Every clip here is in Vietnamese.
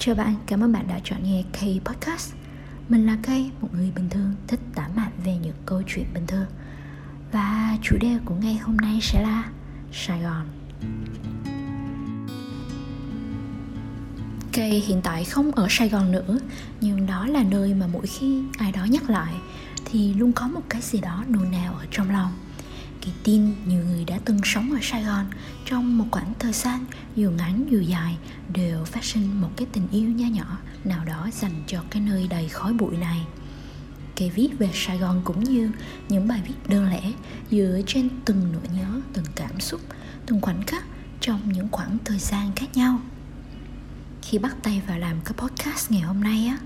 Chào bạn, cảm ơn bạn đã chọn nghe K Podcast. Mình là Kay, một người bình thường thích tả mạn về những câu chuyện bình thường. Và chủ đề của ngày hôm nay sẽ là Sài Gòn. Kay hiện tại không ở Sài Gòn nữa, nhưng đó là nơi mà mỗi khi ai đó nhắc lại thì luôn có một cái gì đó nôn nao ở trong lòng Kỳ tin nhiều người đã từng sống ở Sài Gòn trong một khoảng thời gian dù ngắn dù dài đều phát sinh một cái tình yêu nho nhỏ nào đó dành cho cái nơi đầy khói bụi này. Kỳ viết về Sài Gòn cũng như những bài viết đơn lẻ dựa trên từng nỗi nhớ, từng cảm xúc, từng khoảnh khắc trong những khoảng thời gian khác nhau. Khi bắt tay vào làm cái podcast ngày hôm nay á,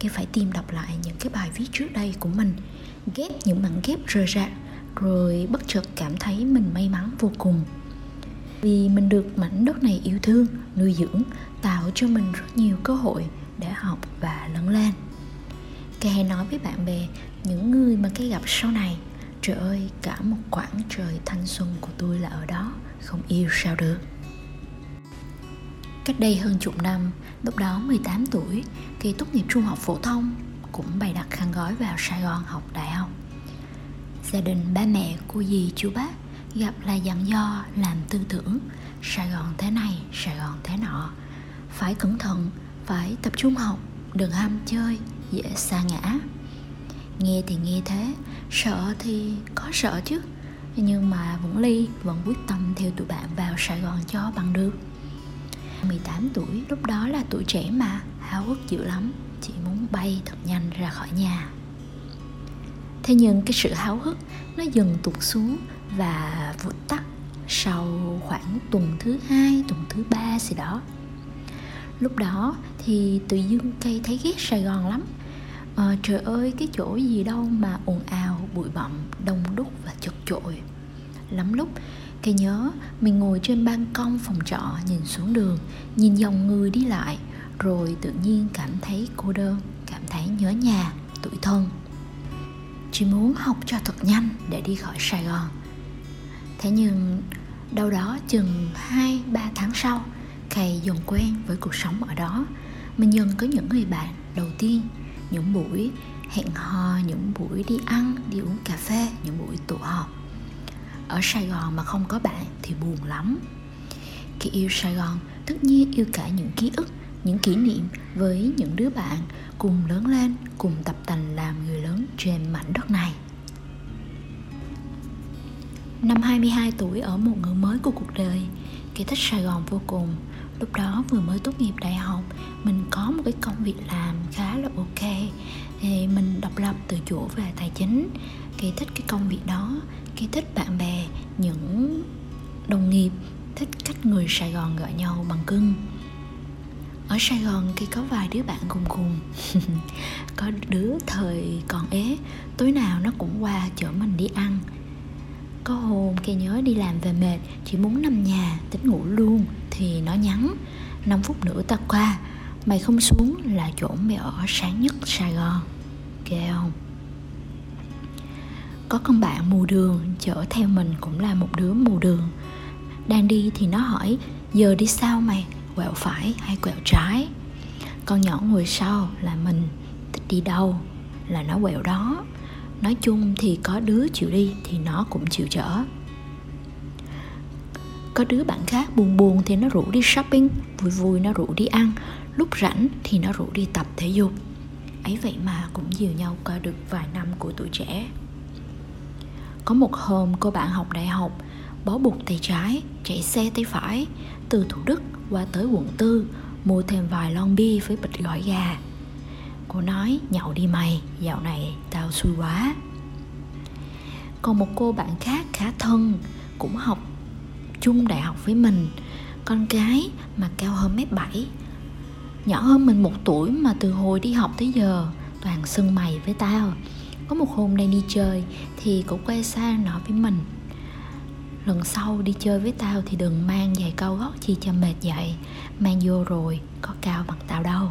Kỳ phải tìm đọc lại những cái bài viết trước đây của mình, ghép những mảnh ghép rời rạc rồi bất chợt cảm thấy mình may mắn vô cùng. Vì mình được mảnh đất này yêu thương nuôi dưỡng tạo cho mình rất nhiều cơ hội để học và lớn lên. Cây hay nói với bạn bè những người mà cái gặp sau này trời ơi cả một quãng trời thanh xuân của tôi là ở đó không yêu sao được. Cách đây hơn chục năm, lúc đó 18 tuổi, khi tốt nghiệp trung học phổ thông, cũng bày đặt khăn gói vào Sài Gòn học đại học gia đình ba mẹ cô dì chú bác gặp là dặn do làm tư tưởng, sài gòn thế này, sài gòn thế nọ. Phải cẩn thận, phải tập trung học, đừng ham chơi, dễ xa ngã. Nghe thì nghe thế, sợ thì có sợ chứ. Nhưng mà vẫn ly vẫn quyết tâm theo tụi bạn vào sài gòn cho bằng được. 18 tuổi, lúc đó là tuổi trẻ mà, háo hức dữ lắm. Chỉ muốn bay thật nhanh ra khỏi nhà thế nhưng cái sự háo hức nó dần tụt xuống và vụt tắt sau khoảng tuần thứ hai tuần thứ ba gì đó. Lúc đó thì tự dưng cây thấy ghét sài gòn lắm. À, trời ơi cái chỗ gì đâu mà ồn ào bụi bặm đông đúc và chật chội. Lắm lúc cây nhớ mình ngồi trên ban công phòng trọ nhìn xuống đường nhìn dòng người đi lại rồi tự nhiên cảm thấy cô đơn cảm thấy nhớ nhà tuổi thân chỉ muốn học cho thật nhanh để đi khỏi Sài Gòn. Thế nhưng đâu đó chừng 2-3 tháng sau, Kay dần quen với cuộc sống ở đó. Mình dần có những người bạn đầu tiên, những buổi hẹn hò, những buổi đi ăn, đi uống cà phê, những buổi tụ họp. Ở Sài Gòn mà không có bạn thì buồn lắm. Khi yêu Sài Gòn, tất nhiên yêu cả những ký ức, những kỷ niệm với những đứa bạn cùng lớn lên cùng tập tành làm người lớn trên mảnh đất này. Năm 22 tuổi ở một ngưỡng mới của cuộc đời Kỳ thích Sài Gòn vô cùng. Lúc đó vừa mới tốt nghiệp đại học Mình có một cái công việc làm khá là ok. Thì Mình độc lập từ chỗ về tài chính. Kỳ thích cái công việc đó Kỳ thích bạn bè, những đồng nghiệp Thích cách người Sài Gòn gọi nhau bằng cưng ở Sài Gòn thì có vài đứa bạn cùng cùng. Có đứa thời còn ế, tối nào nó cũng qua chở mình đi ăn. Có hôm kia nhớ đi làm về mệt, chỉ muốn nằm nhà, tính ngủ luôn, thì nó nhắn 5 phút nữa ta qua, mày không xuống là chỗ mày ở sáng nhất Sài Gòn. Ghê không? Có con bạn mù đường chở theo mình cũng là một đứa mù đường. Đang đi thì nó hỏi, giờ đi sao mày? Quẹo phải hay quẹo trái. Con nhỏ ngồi sau là mình, thích đi đâu là nó quẹo đó. Nói chung thì có đứa chịu đi thì nó cũng chịu chở. Có đứa bạn khác buồn buồn thì nó rủ đi shopping, vui vui nó rủ đi ăn. Lúc rảnh thì nó rủ đi tập thể dục. Ấy vậy mà cũng dìu nhau qua được vài năm của tuổi trẻ. Có một hôm cô bạn học đại học bó buộc tay trái, chạy xe tay phải từ thủ đức qua tới quận tư, mua thêm vài lon bia với bịch gỏi gà. Cô nói, nhậu đi mày, dạo này tao xui quá. Còn một cô bạn khác khá thân, cũng học chung đại học với mình, con gái mà cao hơn mét bảy. Nhỏ hơn mình một tuổi mà từ hồi đi học tới giờ, toàn sưng mày với tao. Có một hôm đang đi chơi thì cô quay sang nói với mình lần sau đi chơi với tao thì đừng mang giày cao gót chi cho mệt vậy. Mang vô rồi, có cao bằng tao đâu.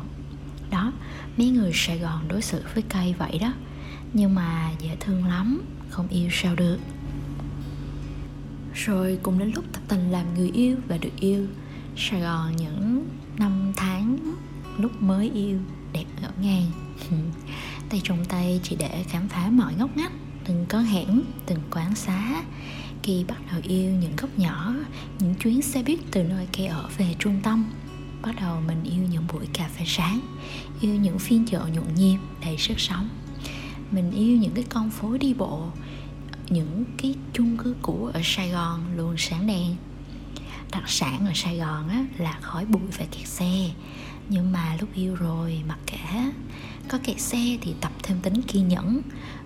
Đó, mấy người sài gòn đối xử với cây vậy đó. Nhưng mà dễ thương lắm, không yêu sao được. Rồi cùng đến lúc tập tình làm người yêu và được yêu. Sài gòn những năm tháng lúc mới yêu, đẹp ngỡ ngàng. Tay trong tay chỉ để khám phá mọi ngóc ngách, từng con hẻm, từng quán xá khi bắt đầu yêu những góc nhỏ những chuyến xe buýt từ nơi cây ở về trung tâm. Bắt đầu mình yêu những buổi cà phê sáng yêu những phiên chợ nhộn nhịp đầy sức sống. Mình yêu những cái con phố đi bộ những cái chung cư cũ ở sài gòn luôn sáng đèn. Đặc sản ở sài gòn á, là khói bụi và kẹt xe. Nhưng mà lúc yêu rồi mặc kệ có kẹt xe thì tập thêm tính kiên nhẫn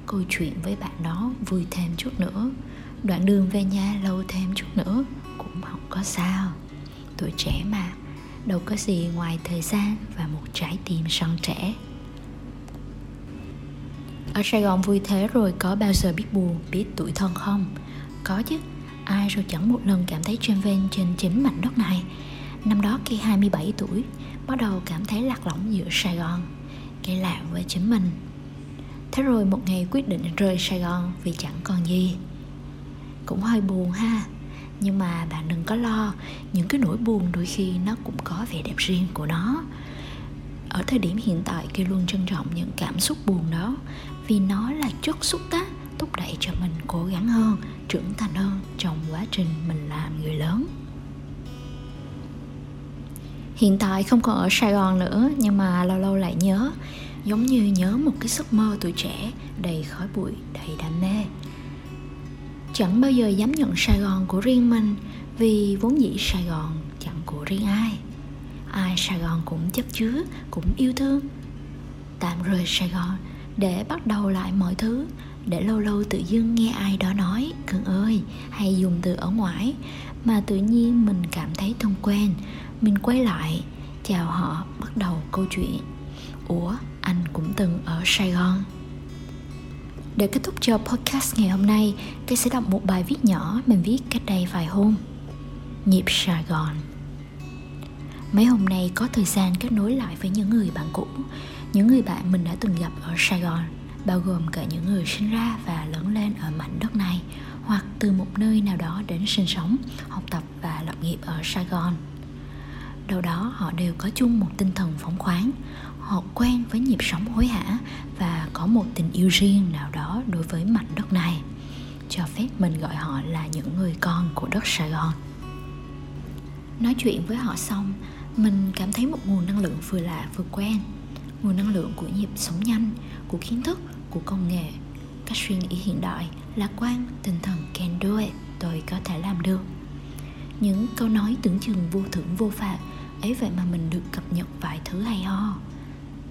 câu chuyện với bạn đó vui thêm chút nữa đoạn đường về nhà lâu thêm chút nữa cũng không có sao. Tuổi trẻ mà đâu có gì ngoài thời gian và một trái tim son trẻ. Ở Sài Gòn vui thế rồi có bao giờ biết buồn, biết tuổi thân không? Có chứ, ai rồi chẳng một lần cảm thấy trên ven trên chính mảnh đất này. Năm đó khi 27 tuổi, bắt đầu cảm thấy lạc lõng giữa Sài Gòn cái lạ với chính mình. Thế rồi một ngày quyết định rời Sài Gòn vì chẳng còn gì. Cũng hơi buồn ha. Nhưng mà bạn đừng có lo, Những cái nỗi buồn đôi khi nó cũng có vẻ đẹp riêng của nó. Ở thời điểm hiện tại kia luôn trân trọng những cảm xúc buồn đó, vì nó là chất xúc tác thúc đẩy cho mình cố gắng hơn, trưởng thành hơn trong quá trình mình làm người lớn. Hiện tại không còn ở sài gòn nữa, nhưng mà lâu lâu lại nhớ. Giống như nhớ một cái giấc mơ tuổi trẻ đầy khói bụi, đầy đam mê chẳng bao giờ dám nhận sài gòn của riêng mình, vì vốn dĩ sài gòn chẳng của riêng ai. Ai sài gòn cũng chấp chứa, cũng yêu thương. Tạm rời sài gòn để bắt đầu lại mọi thứ, để lâu lâu tự dưng nghe ai đó nói cưng ơi, hay dùng từ ở ngoài. Mà tự nhiên mình cảm thấy thông quen, mình quay lại, chào họ bắt đầu câu chuyện. Ủa, anh cũng từng ở sài gòn. Để kết thúc cho podcast ngày hôm nay tôi sẽ đọc một bài viết nhỏ mình viết cách đây vài hôm. Nhịp sài gòn. Mấy hôm nay có thời gian kết nối lại với những người bạn cũ, những người bạn mình đã từng gặp ở sài gòn, bao gồm cả những người sinh ra và lớn lên ở mảnh đất này, hoặc từ một nơi nào đó đến sinh sống, học tập và lập nghiệp ở sài gòn. Đâu đó họ đều có chung một tinh thần phóng khoáng, họ quen với nhịp sống hối hả và có một tình yêu riêng nào đó đối với mảnh đất này cho phép mình gọi họ là những người con của đất sài gòn. Nói chuyện với họ xong, mình cảm thấy một nguồn năng lượng vừa lạ vừa quen. Nguồn năng lượng của nhịp sống nhanh, của kiến thức, của công nghệ. Cách suy nghĩ hiện đại, lạc quan, tinh thần can do it, tôi có thể làm được. Những câu nói tưởng chừng vô thưởng vô phạt, ấy vậy mà mình được cập nhật vài thứ hay ho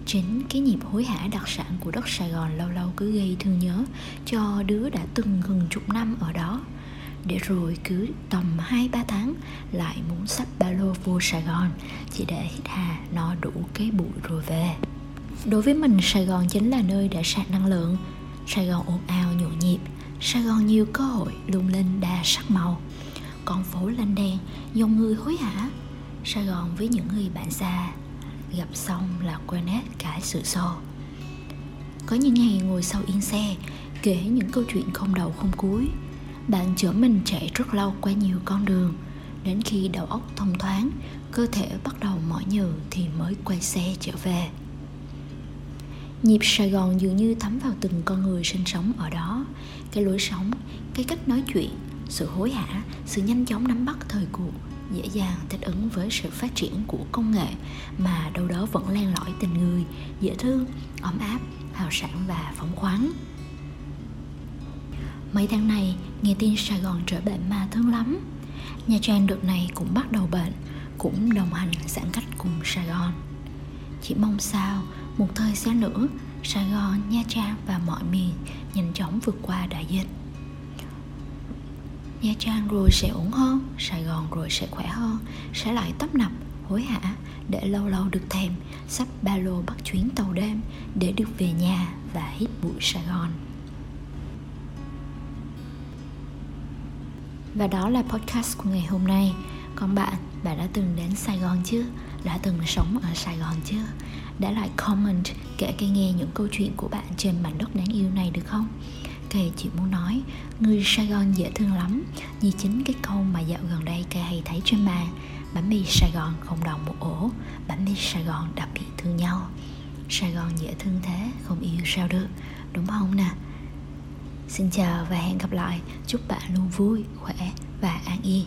chính cái nhịp hối hả đặc sản của đất Sài Gòn lâu lâu cứ gây thương nhớ cho đứa đã từng gần chục năm ở đó. Để rồi cứ tầm 2-3 tháng lại muốn sắp ba lô vô Sài Gòn chỉ để hít hà nó đủ cái bụi rồi về. Đối với mình, Sài Gòn chính là nơi để sạc năng lượng. Sài Gòn ồn ào nhộn nhịp. Sài Gòn nhiều cơ hội lung linh đa sắc màu. Con phố lanh đen, Dòng người hối hả. Sài Gòn với những người bạn xa Gặp xong là quên hết cả sự so. Có những ngày ngồi sau yên xe Kể những câu chuyện không đầu không cuối. Bạn chở mình chạy rất lâu qua nhiều con đường Đến khi đầu óc thông thoáng Cơ thể bắt đầu mỏi nhừ Thì mới quay xe trở về. Nhịp Sài Gòn dường như thấm vào từng con người sinh sống ở đó. Cái lối sống, cái cách nói chuyện Sự hối hả, sự nhanh chóng nắm bắt thời cuộc Dễ dàng thích ứng với sự phát triển của công nghệ Mà đâu đó vẫn len lỏi tình người Dễ thương, ấm áp, hào sản và phóng khoáng. Mấy tháng này, nghe tin Sài Gòn trở bệnh ma thương lắm. Nha Trang đợt này cũng bắt đầu bệnh Cũng đồng hành giãn cách cùng Sài Gòn. Chỉ mong sao một thời gian nữa Sài Gòn, Nha Trang và mọi miền nhanh chóng vượt qua đại dịch. Nha Trang rồi sẽ ổn hơn Sài Gòn rồi sẽ khỏe hơn Sẽ lại tấp nập, hối hả Để lâu lâu được thèm Sắp ba lô bắt chuyến tàu đêm Để được về nhà và hít bụi Sài Gòn Và đó là podcast của ngày hôm nay Còn bạn, bạn đã từng đến Sài Gòn chưa? Đã từng sống ở Sài Gòn chưa? đã lại comment kể cái nghe những câu chuyện của bạn trên mảnh đất đáng yêu này được không? Kề chị muốn nói Người Sài Gòn dễ thương lắm. Như chính cái câu mà dạo gần đây kề hay thấy trên mạng Bánh mì Sài Gòn không đồng một ổ Bánh mì Sài Gòn đặc biệt thương nhau. Sài Gòn dễ thương thế Không yêu sao được Đúng không nè? Xin chào và hẹn gặp lại Chúc bạn luôn vui, khỏe và an yên.